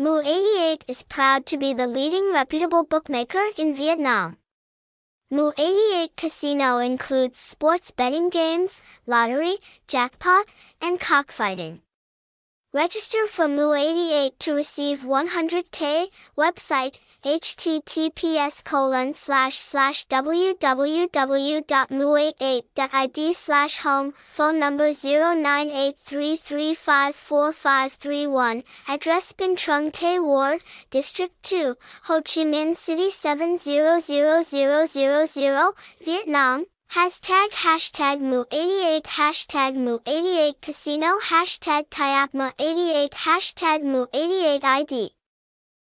Mu88 is proud to be the leading reputable bookmaker in Vietnam. Mu88 Casino includes sports betting games, lottery, jackpot, and cockfighting. Register for Mu88 to receive 100k. Website https colon slash slash www.mu88.id slash home phone number 0983354531 address Binh Trung Tay Ward District 2 Ho Chi Minh City 700000 Vietnam Hashtag hashtag Mu88 hashtag Mu88 Casino hashtag taiappmu88 hashtag Mu88 ID